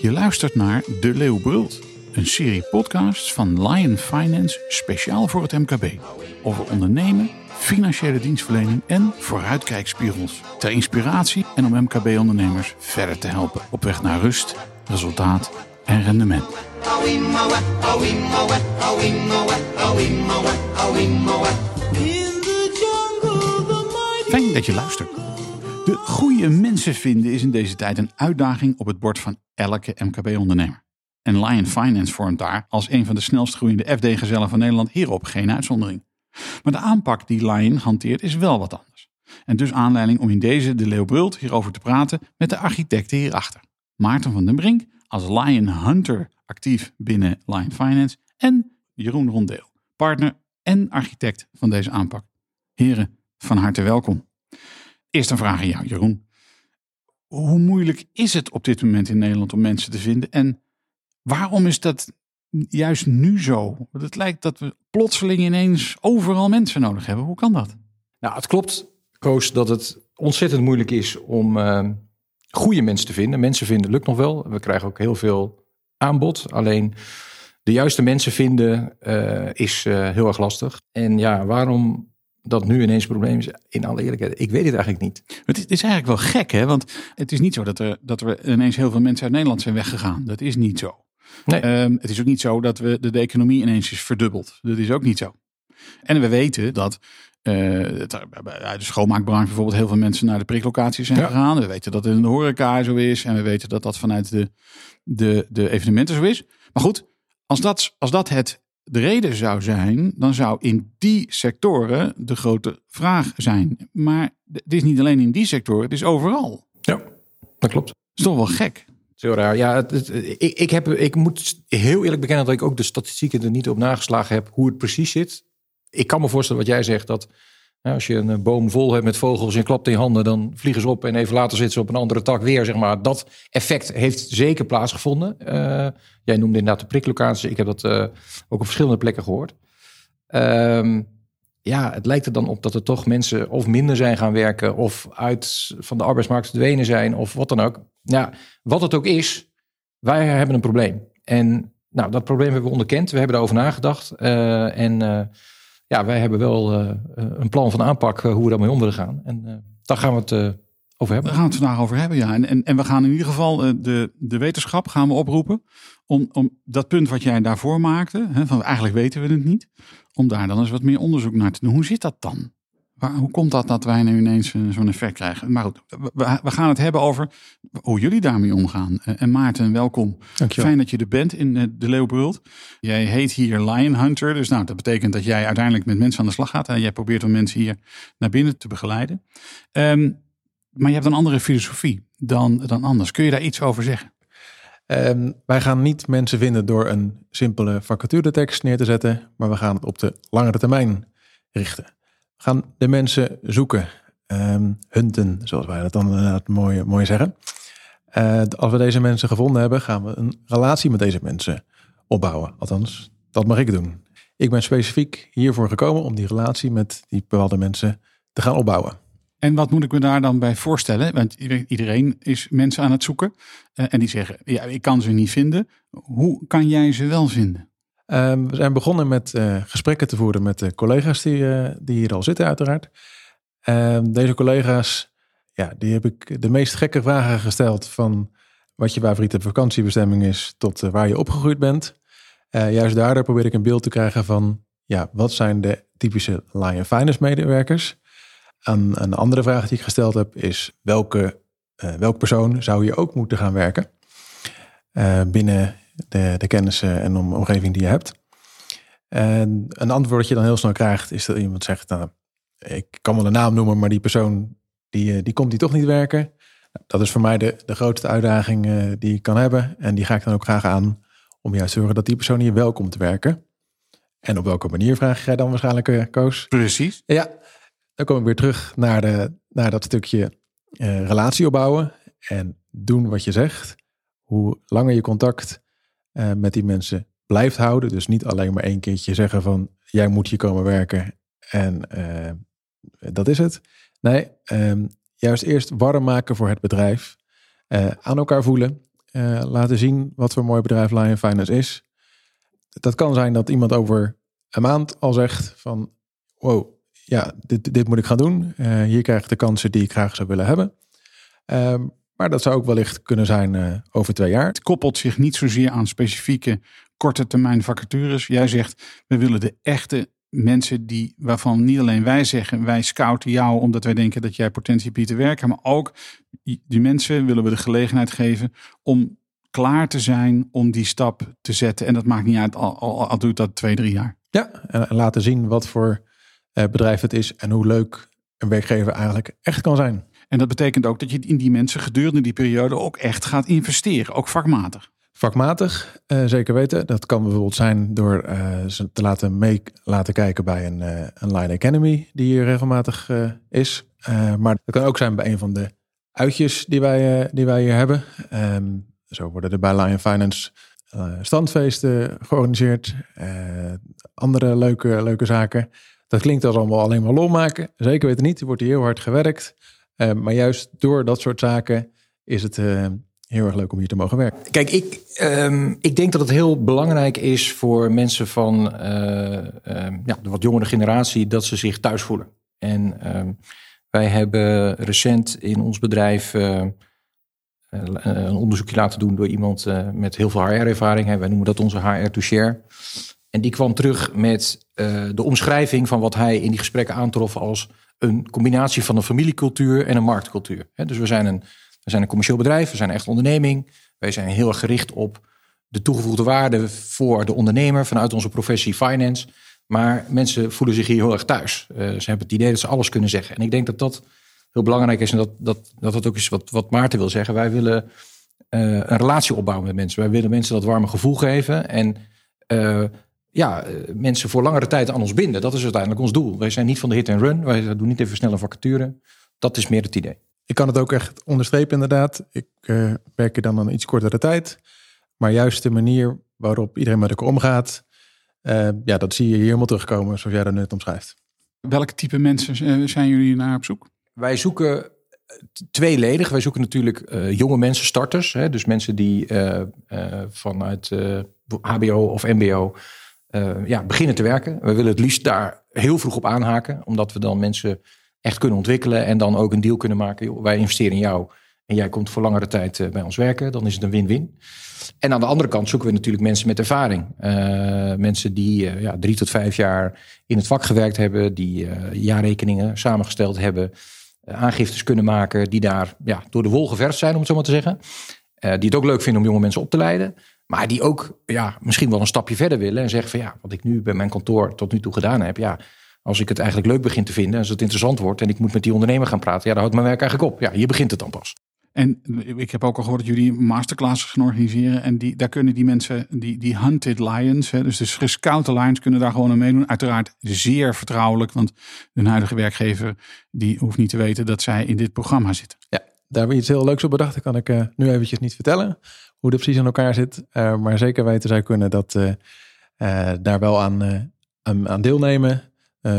Je luistert naar De Leeuw Brult, een serie podcasts van Lion Finance speciaal voor het MKB. Over ondernemen, financiële dienstverlening en vooruitkijkspiegels. Ter inspiratie en om MKB-ondernemers verder te helpen op weg naar rust, resultaat en rendement. Fijn dat je luistert. De goede mensen vinden is in deze tijd een uitdaging op het bord van elke MKB-ondernemer. En Lion Finance vormt daar als een van de snelst groeiende FD-gezellen van Nederland hierop geen uitzondering. Maar de aanpak die Lion hanteert is wel wat anders. En dus aanleiding om in deze De Leeuw Brult hierover te praten met de architecten hierachter. Maarten van den Brink als Lion Hunter actief binnen Lion Finance en Jeroen Rondeel, partner en architect van deze aanpak. Heren, van harte welkom. Eerst een vraag aan jou, Jeroen. Hoe moeilijk is het op dit moment in Nederland om mensen te vinden? En waarom is dat juist nu zo? Want het lijkt dat we plotseling ineens overal mensen nodig hebben. Hoe kan dat? Nou, het klopt, Koos, dat het ontzettend moeilijk is om uh, goede mensen te vinden. Mensen vinden lukt nog wel. We krijgen ook heel veel aanbod. Alleen de juiste mensen vinden uh, is uh, heel erg lastig. En ja, waarom dat nu ineens een probleem is, in alle eerlijkheid, ik weet het eigenlijk niet. Het is eigenlijk wel gek, hè? Want het is niet zo dat er, dat er ineens heel veel mensen uit Nederland zijn weggegaan. Dat is niet zo. Nee. Um, het is ook niet zo dat we de, de economie ineens is verdubbeld. Dat is ook niet zo. En we weten dat uh, de schoonmaakbranche bijvoorbeeld heel veel mensen naar de priklocaties zijn Ja. gegaan. We weten dat het in de horeca zo is. En we weten dat dat vanuit de, de, de evenementen zo is. Maar goed, als dat, als dat het de reden zou zijn, dan zou in die sectoren de grote vraag zijn. Maar het is niet alleen in die sectoren, het is overal. Ja, dat klopt. Dat is toch wel gek. Heel raar. Ja, het, het- ik, ik, heb, ik moet heel eerlijk bekennen dat ik ook de statistieken er niet op nageslagen heb hoe het precies zit. Ik kan me voorstellen wat jij zegt, dat als je een eh, boom vol hebt met vogels en klapt in handen, dan vliegen ze op en even later zitten ze op een andere tak weer, zeg maar. Dat effect heeft zeker plaatsgevonden. Eh, jij noemde inderdaad de priklocaties. Ik heb dat eh, ook op verschillende plekken gehoord. Ehm, ja, het lijkt er dan op dat er toch mensen of minder zijn gaan werken of uit van de arbeidsmarkt verdwenen zijn of wat dan ook. Ja, wat het ook is, wij hebben een probleem. En nou, dat probleem hebben we onderkend. We hebben daarover nagedacht. En ja, wij hebben wel eh, een plan van aanpak eh, hoe we daarmee om willen gaan. En eh, daar gaan we het eh, over hebben. gaan we het vandaag over hebben, ja. En, en, en we gaan in ieder geval eh, de, de wetenschap gaan we oproepen. Om, om dat punt wat jij daarvoor maakte, hè, van eigenlijk weten we het niet. Om daar dan eens wat meer onderzoek naar te doen. Hoe zit dat dan? Hoe komt dat dat wij nu ineens eh, zo'n effect krijgen? Maar goed, we, we gaan het hebben over hoe jullie daarmee omgaan. Eh, en Maarten, welkom. Dankjewel. Fijn dat je er bent in eh, de Leeuwbrult. Jij heet hier Lion Hunter. Dus nou, dat betekent dat jij uiteindelijk met mensen aan de slag gaat. En jij probeert om mensen hier naar binnen te begeleiden. Ehm, maar je hebt een andere filosofie dan, dan anders. Kun je daar iets over zeggen? Ehm, wij gaan niet mensen vinden door een simpele vacaturetekst neer te zetten, maar we gaan het op de langere termijn richten. Gaan de mensen zoeken, ehm, hunten, zoals wij dat dan inderdaad mooi, mooi zeggen. Eh, als we deze mensen gevonden hebben, gaan we een relatie met deze mensen opbouwen. Althans, dat mag ik doen. Ik ben specifiek hiervoor gekomen om die relatie met die bepaalde mensen te gaan opbouwen. En wat moet ik me daar dan bij voorstellen? Want iedereen is mensen aan het zoeken. eh, en die zeggen, ja, ik kan ze niet vinden. Hoe kan jij ze wel vinden? Ehm, we zijn begonnen met eh, gesprekken te voeren met de collega's die, eh, die hier al zitten, uiteraard. Ehm, deze collega's, ja, die heb ik de meest gekke vragen gesteld van wat je favoriete vakantiebestemming is tot eh, waar je opgegroeid bent. Juist daardoor probeer ik een beeld te krijgen van, ja, wat zijn de typische Lion Finance medewerkers? Een, een andere vraag die ik gesteld heb is, welke, welk persoon zou je ook moeten gaan werken? binnen de, de kennissen en om, omgeving die je hebt. En een antwoord dat je dan heel snel krijgt is dat iemand zegt, nou, ik kan wel een naam noemen, maar die persoon die, eh, die komt die toch niet werken. Nou, Dat is voor mij de, de grootste uitdaging eh, die ik kan hebben. En die ga ik dan ook graag aan om juist te zorgen dat die persoon hier wel komt te werken. En op welke manier vraag jij dan waarschijnlijk, eh, Koos? Precies. Ja, dan kom ik weer terug naar, de, naar dat stukje eh, relatie opbouwen en doen wat je zegt. Hoe langer je contact eh, met die mensen blijft houden. Dus niet alleen maar één keertje zeggen van jij moet hier komen werken en eh, dat is het. Nee, ehm, juist eerst warm maken voor het bedrijf. eh, aan elkaar voelen. laten zien wat voor mooi bedrijf Lion Finance is. Dat kan zijn dat iemand over een maand al zegt van wow, ja, dit, dit moet ik gaan doen. Hier krijg ik de kansen die ik graag zou willen hebben. Ehm, maar dat zou ook wellicht kunnen zijn uh, over twee jaar. Het koppelt zich niet zozeer aan specifieke korte termijn vacatures. Jij zegt, we willen de echte mensen die, waarvan niet alleen wij zeggen, wij scouten jou omdat wij denken dat jij potentie biedt te werken, maar ook die mensen willen we de gelegenheid geven om klaar te zijn om die stap te zetten. En dat maakt niet uit, al, al, al doet dat twee, drie jaar. Ja, en laten zien wat voor uh, bedrijf het is en hoe leuk een werkgever eigenlijk echt kan zijn. En dat betekent ook dat je in die mensen gedurende die periode ook echt gaat investeren, ook vakmatig. Vakmatig, uh, zeker weten. Dat kan bijvoorbeeld zijn door uh, ze te laten mee laten kijken bij een, uh, een Line Academy die hier regelmatig is. maar dat kan ook zijn bij een van de uitjes die wij, die wij hier hebben. Um, zo worden er bij Lion Finance standfeesten georganiseerd. andere leuke, leuke zaken. Dat klinkt als allemaal alleen maar lol maken. Zeker weten niet, er wordt hier heel hard gewerkt. Maar juist door dat soort zaken is het heel erg leuk om hier te mogen werken. Kijk, ik, um, ik denk dat het heel belangrijk is voor mensen van uh, uh, ja, de wat jongere generatie dat ze zich thuis voelen. En um, wij hebben recent in ons bedrijf een onderzoekje laten doen door iemand met heel veel HR-ervaring. Wij noemen dat onze HR to share. En die kwam terug met de omschrijving van wat hij in die gesprekken aantrof als een combinatie van een familiecultuur en een marktcultuur. Dus we zijn een we zijn een commercieel bedrijf, we zijn een echt onderneming. Wij zijn heel erg gericht op de toegevoegde waarde voor de ondernemer vanuit onze professie finance. Maar mensen voelen zich hier heel erg thuis. Uh, ze hebben het idee dat ze alles kunnen zeggen. En ik denk dat dat heel belangrijk is. En dat dat, dat, dat ook is wat, wat Maarten wil zeggen. Wij willen uh, een relatie opbouwen met mensen. Wij willen mensen dat warme gevoel geven. En uh, ja, mensen voor langere tijd aan ons binden. Dat is uiteindelijk ons doel. Wij zijn niet van de hit en run. Wij doen niet even snel een vacature. Dat is meer het idee. Ik kan het ook echt onderstrepen inderdaad. Ik uh, werk er dan een iets kortere tijd. Maar juist de manier waarop iedereen met elkaar omgaat... Uh, ja, dat zie je hier helemaal terugkomen zoals jij dat net omschrijft. Welke type mensen eh, zijn jullie naar op zoek? Wij zoeken tweeledig. Wij zoeken natuurlijk uh, jonge mensen, starters. Hè, dus mensen die uh, uh, vanuit HBO of MBO ja, beginnen te werken. We willen het liefst daar heel vroeg op aanhaken, omdat we dan mensen echt kunnen ontwikkelen en dan ook een deal kunnen maken. wij investeren in jou en jij komt voor langere tijd eh, bij ons werken. Dan is het een win-win. En aan de andere kant zoeken we natuurlijk mensen met ervaring. Uh, mensen die ja, drie tot vijf jaar in het vak gewerkt hebben, die jaarrekeningen samengesteld hebben, aangiftes kunnen maken, die daar ja, door de wol geverfd zijn, om het zo maar te zeggen. die het ook leuk vinden om jonge mensen op te leiden. Maar die ook ja, misschien wel een stapje verder willen en zeggen van ja, wat ik nu bij mijn kantoor tot nu toe gedaan heb, ja, als ik het eigenlijk leuk begin te vinden, als het interessant wordt en ik moet met die ondernemer gaan praten, ja, dan houdt mijn werk eigenlijk op. Ja, hier begint het dan pas. En ik heb ook al gehoord dat jullie masterclasses gaan organiseren. En die, daar kunnen die mensen, die, die hunted lions, hè, dus de gescoute lions, kunnen daar gewoon aan meedoen. Uiteraard zeer vertrouwelijk, want hun huidige werkgever die hoeft niet te weten dat zij in dit programma zitten. Ja, daar hebben we iets heel leuks op bedacht. Dat kan ik uh, nu eventjes niet vertellen hoe dat precies aan elkaar zit. Uh, maar zeker weten zij kunnen dat uh, daar wel aan, aan, aan deelnemen.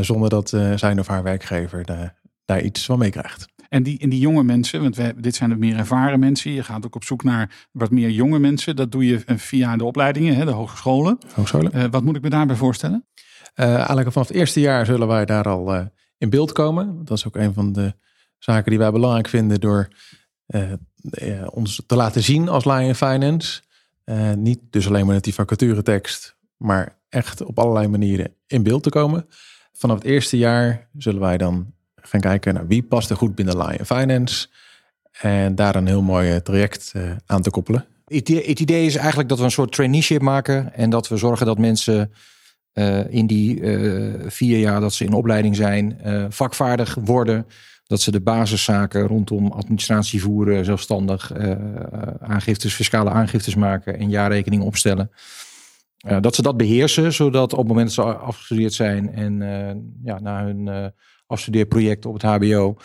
Zonder dat zijn of haar werkgever daar, daar iets van meekrijgt. En die, en die jonge mensen, want we, dit zijn de meer ervaren mensen. Je gaat ook op zoek naar wat meer jonge mensen. Dat doe je eh, via de opleidingen, hè, de hogescholen. hogescholen. Wat moet ik me daarbij voorstellen? Eigenlijk vanaf het eerste jaar zullen wij daar al in beeld komen. Dat is ook een van de zaken die wij belangrijk vinden door ons te laten zien als Lion Finance. niet dus alleen maar met die vacaturetekst, maar echt op allerlei manieren in beeld te komen. Vanaf het eerste jaar zullen wij dan gaan kijken naar wie past er goed binnen Lion Finance. En daar een heel mooi traject uh, aan te koppelen. Het, idee is eigenlijk dat we een soort traineeship maken. En dat we zorgen dat mensen in die vier jaar dat ze in opleiding zijn, vakvaardig worden. Dat ze de basiszaken rondom administratie voeren, zelfstandig aangiftes, fiscale aangiftes maken en jaarrekeningen opstellen. Uh, dat ze dat beheersen, zodat op het moment dat ze afgestudeerd zijn en uh, ja, na hun afstudeerproject op het HBO,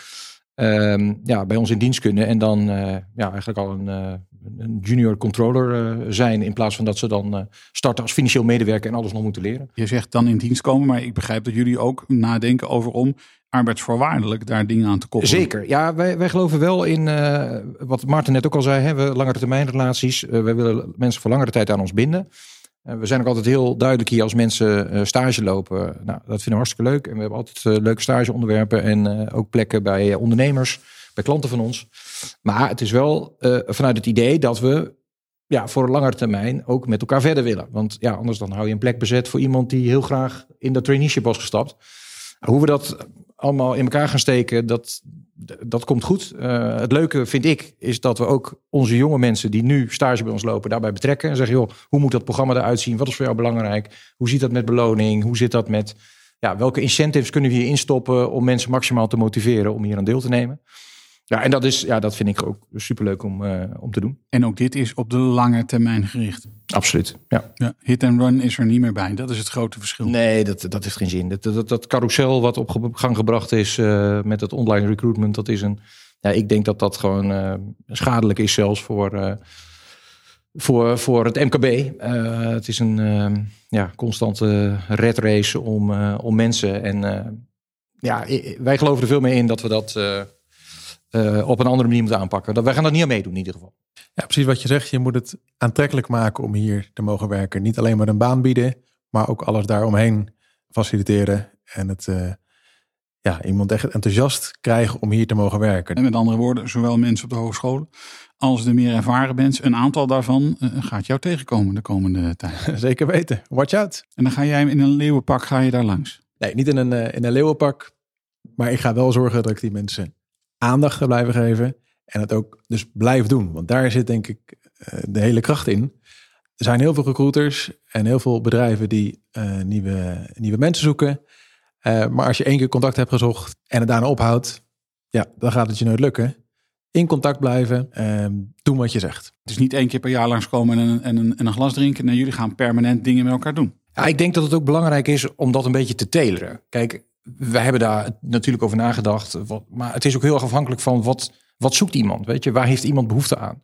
ehm, ja, bij ons in dienst kunnen. En dan eh, ja, eigenlijk al een, eh, een junior controller eh, zijn. In plaats van dat ze dan starten als financieel medewerker en alles nog moeten leren. Je zegt dan in dienst komen, maar ik begrijp dat jullie ook nadenken over om arbeidsvoorwaardelijk daar dingen aan te koppelen. Zeker. Ja, wij, wij geloven wel in wat Maarten net ook al zei. Hè, we langere termijn relaties. Uh, wij willen mensen voor langere tijd aan ons binden. Uh, we zijn ook altijd heel duidelijk hier als mensen uh, stage lopen. Nou, dat vinden we hartstikke leuk. En we hebben altijd uh, leuke stageonderwerpen en ook plekken bij ondernemers, bij klanten van ons. Maar het is wel vanuit het idee dat we ja, voor een langere termijn ook met elkaar verder willen. Want ja, anders dan hou je een plek bezet voor iemand die heel graag in dat traineeship was gestapt. Hoe we dat allemaal in elkaar gaan steken, dat, dat komt goed. Uh, het leuke vind ik, is dat we ook onze jonge mensen die nu stage bij ons lopen, daarbij betrekken. En zeggen, joh, hoe moet dat programma eruit zien? Wat is voor jou belangrijk? Hoe zit dat met beloning? Hoe zit dat met, ja, welke incentives kunnen we hier instoppen om mensen maximaal te motiveren om hier aan deel te nemen? Ja, en dat, is, ja, dat vind ik ook superleuk om, uh, om te doen. En ook dit is op de lange termijn gericht. Absoluut, ja. ja. Hit and run is er niet meer bij. Dat is het grote verschil. Nee, dat, dat heeft geen zin. Dat, dat, dat carousel wat op gang gebracht is uh, met het online recruitment, dat is een... Ja, ik denk dat dat gewoon uh, schadelijk is zelfs voor, voor, voor het MKB. het is een ja, constante red race om, om mensen. En ja, wij geloven er veel meer in dat we dat uh, op een andere manier moeten aanpakken. Dat, wij gaan dat niet aan meedoen in ieder geval. Ja, precies wat je zegt. Je moet het aantrekkelijk maken om hier te mogen werken. Niet alleen maar een baan bieden, maar ook alles daaromheen faciliteren. En het, uh, ja, iemand echt enthousiast krijgen om hier te mogen werken. En met andere woorden, zowel mensen op de hogescholen als de meer ervaren mensen, een aantal daarvan uh, gaat jou tegenkomen de komende tijd. Zeker weten. Watch out. En dan ga jij in een leeuwenpak ga je daar langs. Nee, niet in een, in een leeuwenpak. Maar ik ga wel zorgen dat ik die mensen aandacht te blijven geven. En het ook dus blijf doen. Want daar zit denk ik de hele kracht in. Er zijn heel veel recruiters en heel veel bedrijven die uh, nieuwe, nieuwe mensen zoeken. Uh, maar als je één keer contact hebt gezocht en het daarna ophoudt, ja, dan gaat het je nooit lukken. In contact blijven, uh, doen wat je zegt. Het is niet één keer per jaar langskomen en een, en een, en een glas drinken. Nee, jullie gaan permanent dingen met elkaar doen. Ja, ik denk dat het ook belangrijk is om dat een beetje te teleren. Kijk, wij hebben daar natuurlijk over nagedacht. Maar het is ook heel erg afhankelijk van wat, wat zoekt iemand. Weet je, waar heeft iemand behoefte aan?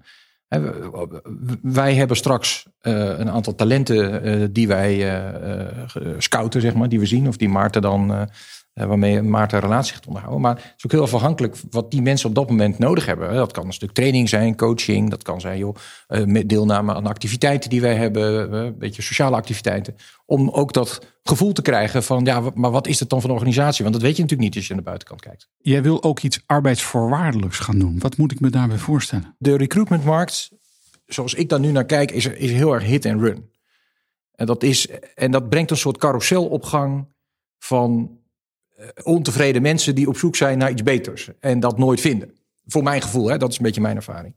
Wij hebben straks uh, een aantal talenten uh, die wij uh, scouten, zeg maar, die we zien, of die Maarten dan waarmee Maarten een relatie gaat onderhouden. Maar het is ook heel afhankelijk wat die mensen op dat moment nodig hebben. Dat kan een stuk training zijn, coaching. Dat kan zijn joh, met deelname aan activiteiten die wij hebben. Een beetje sociale activiteiten. Om ook dat gevoel te krijgen van, ja, maar wat is het dan van een organisatie? Want dat weet je natuurlijk niet als je aan de buitenkant kijkt. Jij wil ook iets arbeidsvoorwaardelijks gaan doen. Wat moet ik me daarbij voorstellen? De recruitmentmarkt, zoals ik daar nu naar kijk, is, is heel erg hit and run. En dat, is, en dat brengt een soort carouselopgang van ontevreden mensen die op zoek zijn naar iets beters en dat nooit vinden. Voor mijn gevoel, hè, dat is een beetje mijn ervaring.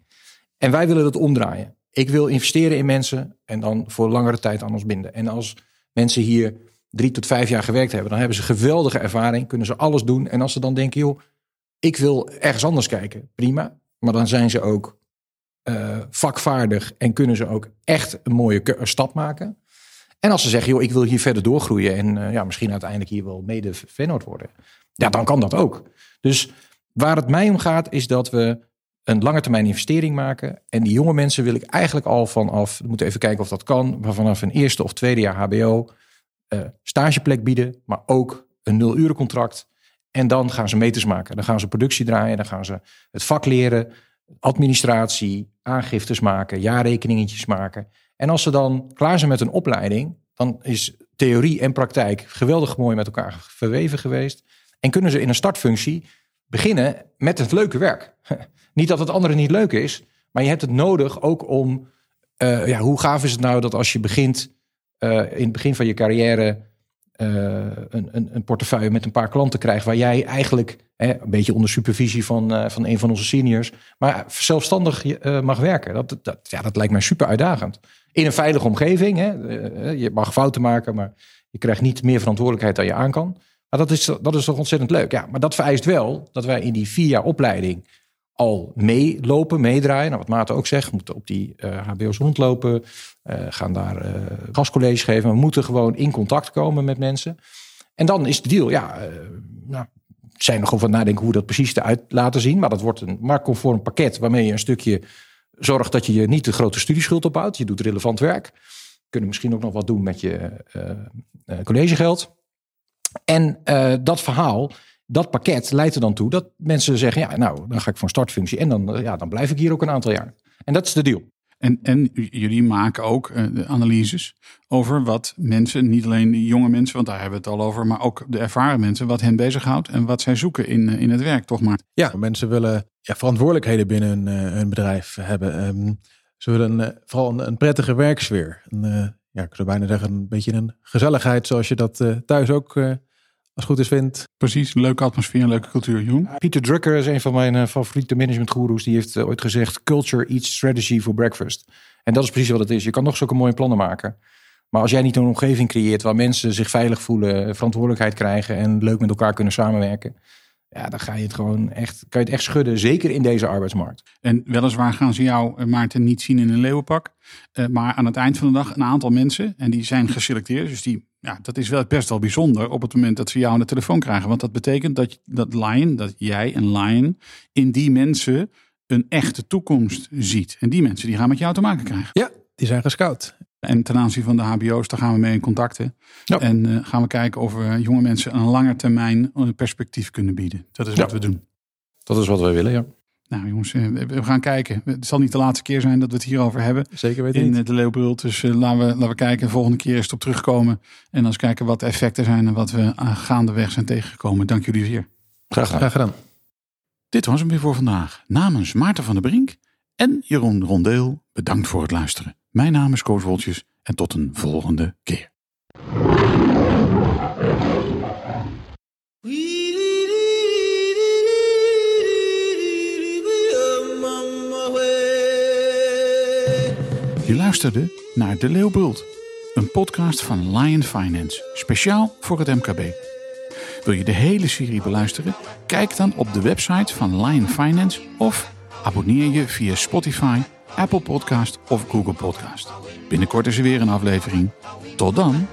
En wij willen dat omdraaien. Ik wil investeren in mensen en dan voor langere tijd aan ons binden. En als mensen hier drie tot vijf jaar gewerkt hebben, dan hebben ze geweldige ervaring, kunnen ze alles doen. En als ze dan denken, joh, ik wil ergens anders kijken, prima. Maar dan zijn ze ook uh, vakvaardig en kunnen ze ook echt een mooie stap maken. En als ze zeggen, joh, ik wil hier verder doorgroeien en uh, ja, misschien uiteindelijk hier wel mede Vennoot worden. Ja, dan kan dat ook. Dus waar het mij om gaat, is dat we een lange termijn investering maken. En die jonge mensen wil ik eigenlijk al vanaf, we moeten even kijken of dat kan, maar vanaf een eerste of tweede jaar HBO uh, stageplek bieden, maar ook een nul uren contract. En dan gaan ze meters maken. Dan gaan ze productie draaien, dan gaan ze het vak leren, administratie, aangiftes maken, jaarrekeningetjes maken. En als ze dan klaar zijn met een opleiding, dan is theorie en praktijk geweldig mooi met elkaar verweven geweest. En kunnen ze in een startfunctie beginnen met het leuke werk. niet dat het andere niet leuk is, maar je hebt het nodig ook om. Uh, ja, hoe gaaf is het nou dat als je begint uh, in het begin van je carrière een, een, een, portefeuille met een paar klanten krijgt, waar jij eigenlijk een beetje onder supervisie van, van een van onze seniors, maar zelfstandig mag werken. Dat, dat, ja, dat lijkt mij super uitdagend in een veilige omgeving. Hè. Je mag fouten maken, maar je krijgt niet meer verantwoordelijkheid dan je aan kan. Maar dat is, dat is toch ontzettend leuk. Ja, maar dat vereist wel dat wij in die vier jaar opleiding al meelopen, meedraaien. Nou, wat Maarten ook zegt, we moeten op die uh, HBO's rondlopen, uh, gaan daar uh, gastcolleges geven. We moeten gewoon in contact komen met mensen. En dan is de deal, ja, nou, zijn nog over nadenken hoe we dat precies eruit laten zien. Maar dat wordt een marktconform pakket waarmee je een stukje zorgt dat je je niet de grote studieschuld opbouwt. Je doet relevant werk. Kunnen misschien ook nog wat doen met je collegegeld. En dat verhaal, dat pakket leidt er dan toe dat mensen zeggen: ja, nou, dan ga ik voor een startfunctie en dan, ja, dan blijf ik hier ook een aantal jaar. En dat is de deal. En, en jullie maken ook uh, analyses over wat mensen, niet alleen de jonge mensen, want daar hebben we het al over, maar ook de ervaren mensen, wat hen bezighoudt en wat zij zoeken in, in het werk, toch maar. Ja, mensen willen ja, verantwoordelijkheden binnen hun, uh, hun bedrijf hebben. Um, ze willen uh, vooral een, een, prettige werksfeer. Een, ja, ik zou bijna zeggen een beetje een gezelligheid zoals je dat thuis ook als het goed is vindt. Precies, leuke atmosfeer en leuke cultuur, Jong. Pieter Drucker is een van mijn uh, favoriete managementgoeroes. Die heeft uh, ooit gezegd, culture eats strategy for breakfast. En dat is precies wat het is. Je kan nog zulke mooie plannen maken. Maar als jij niet een omgeving creëert waar mensen zich veilig voelen, verantwoordelijkheid krijgen en leuk met elkaar kunnen samenwerken. Ja, dan ga je het gewoon echt, kan je het echt schudden, zeker in deze arbeidsmarkt. En weliswaar gaan ze jou, eh, Maarten, niet zien in een leeuwenpak. Uh, maar aan het eind van de dag een aantal mensen, en die zijn geselecteerd, dus die ja, dat is wel best wel bijzonder op het moment dat ze jou aan de telefoon krijgen. Want dat betekent dat, dat Lion, dat jij en Lion in die mensen een echte toekomst ziet. En die mensen die gaan met jou te maken krijgen. Ja, die zijn gescout. En ten aanzien van de HBO's, daar gaan we mee in contacten. Ja. En uh, gaan we kijken of we jonge mensen een lange termijn perspectief kunnen bieden. Dat is wat we doen. Dat is wat wij willen, ja. Nou jongens, eh, we gaan kijken. Het zal niet de laatste keer zijn dat we het hierover hebben. Zeker weten In niet. Eh, de Leeuwbrult. Dus uh, laten, we, laten we kijken. De volgende keer is het op terugkomen. En dan eens kijken wat de effecten zijn en wat we gaandeweg zijn tegengekomen. Dank jullie zeer. Graag gedaan. Graag gedaan. Dit was hem weer voor vandaag. Namens Maarten van der Brink en Jeroen Rondeel, bedankt voor het luisteren. Mijn naam is Koos Woltjes en tot een volgende keer. Je luisterde naar De Leeuwbult, een podcast van Lion Finance, speciaal voor het MKB. Wil je de hele serie beluisteren? Kijk dan op de website van Lion Finance of abonneer je via Spotify, Apple Podcast of Google Podcast. Binnenkort is er weer een aflevering. Tot dan!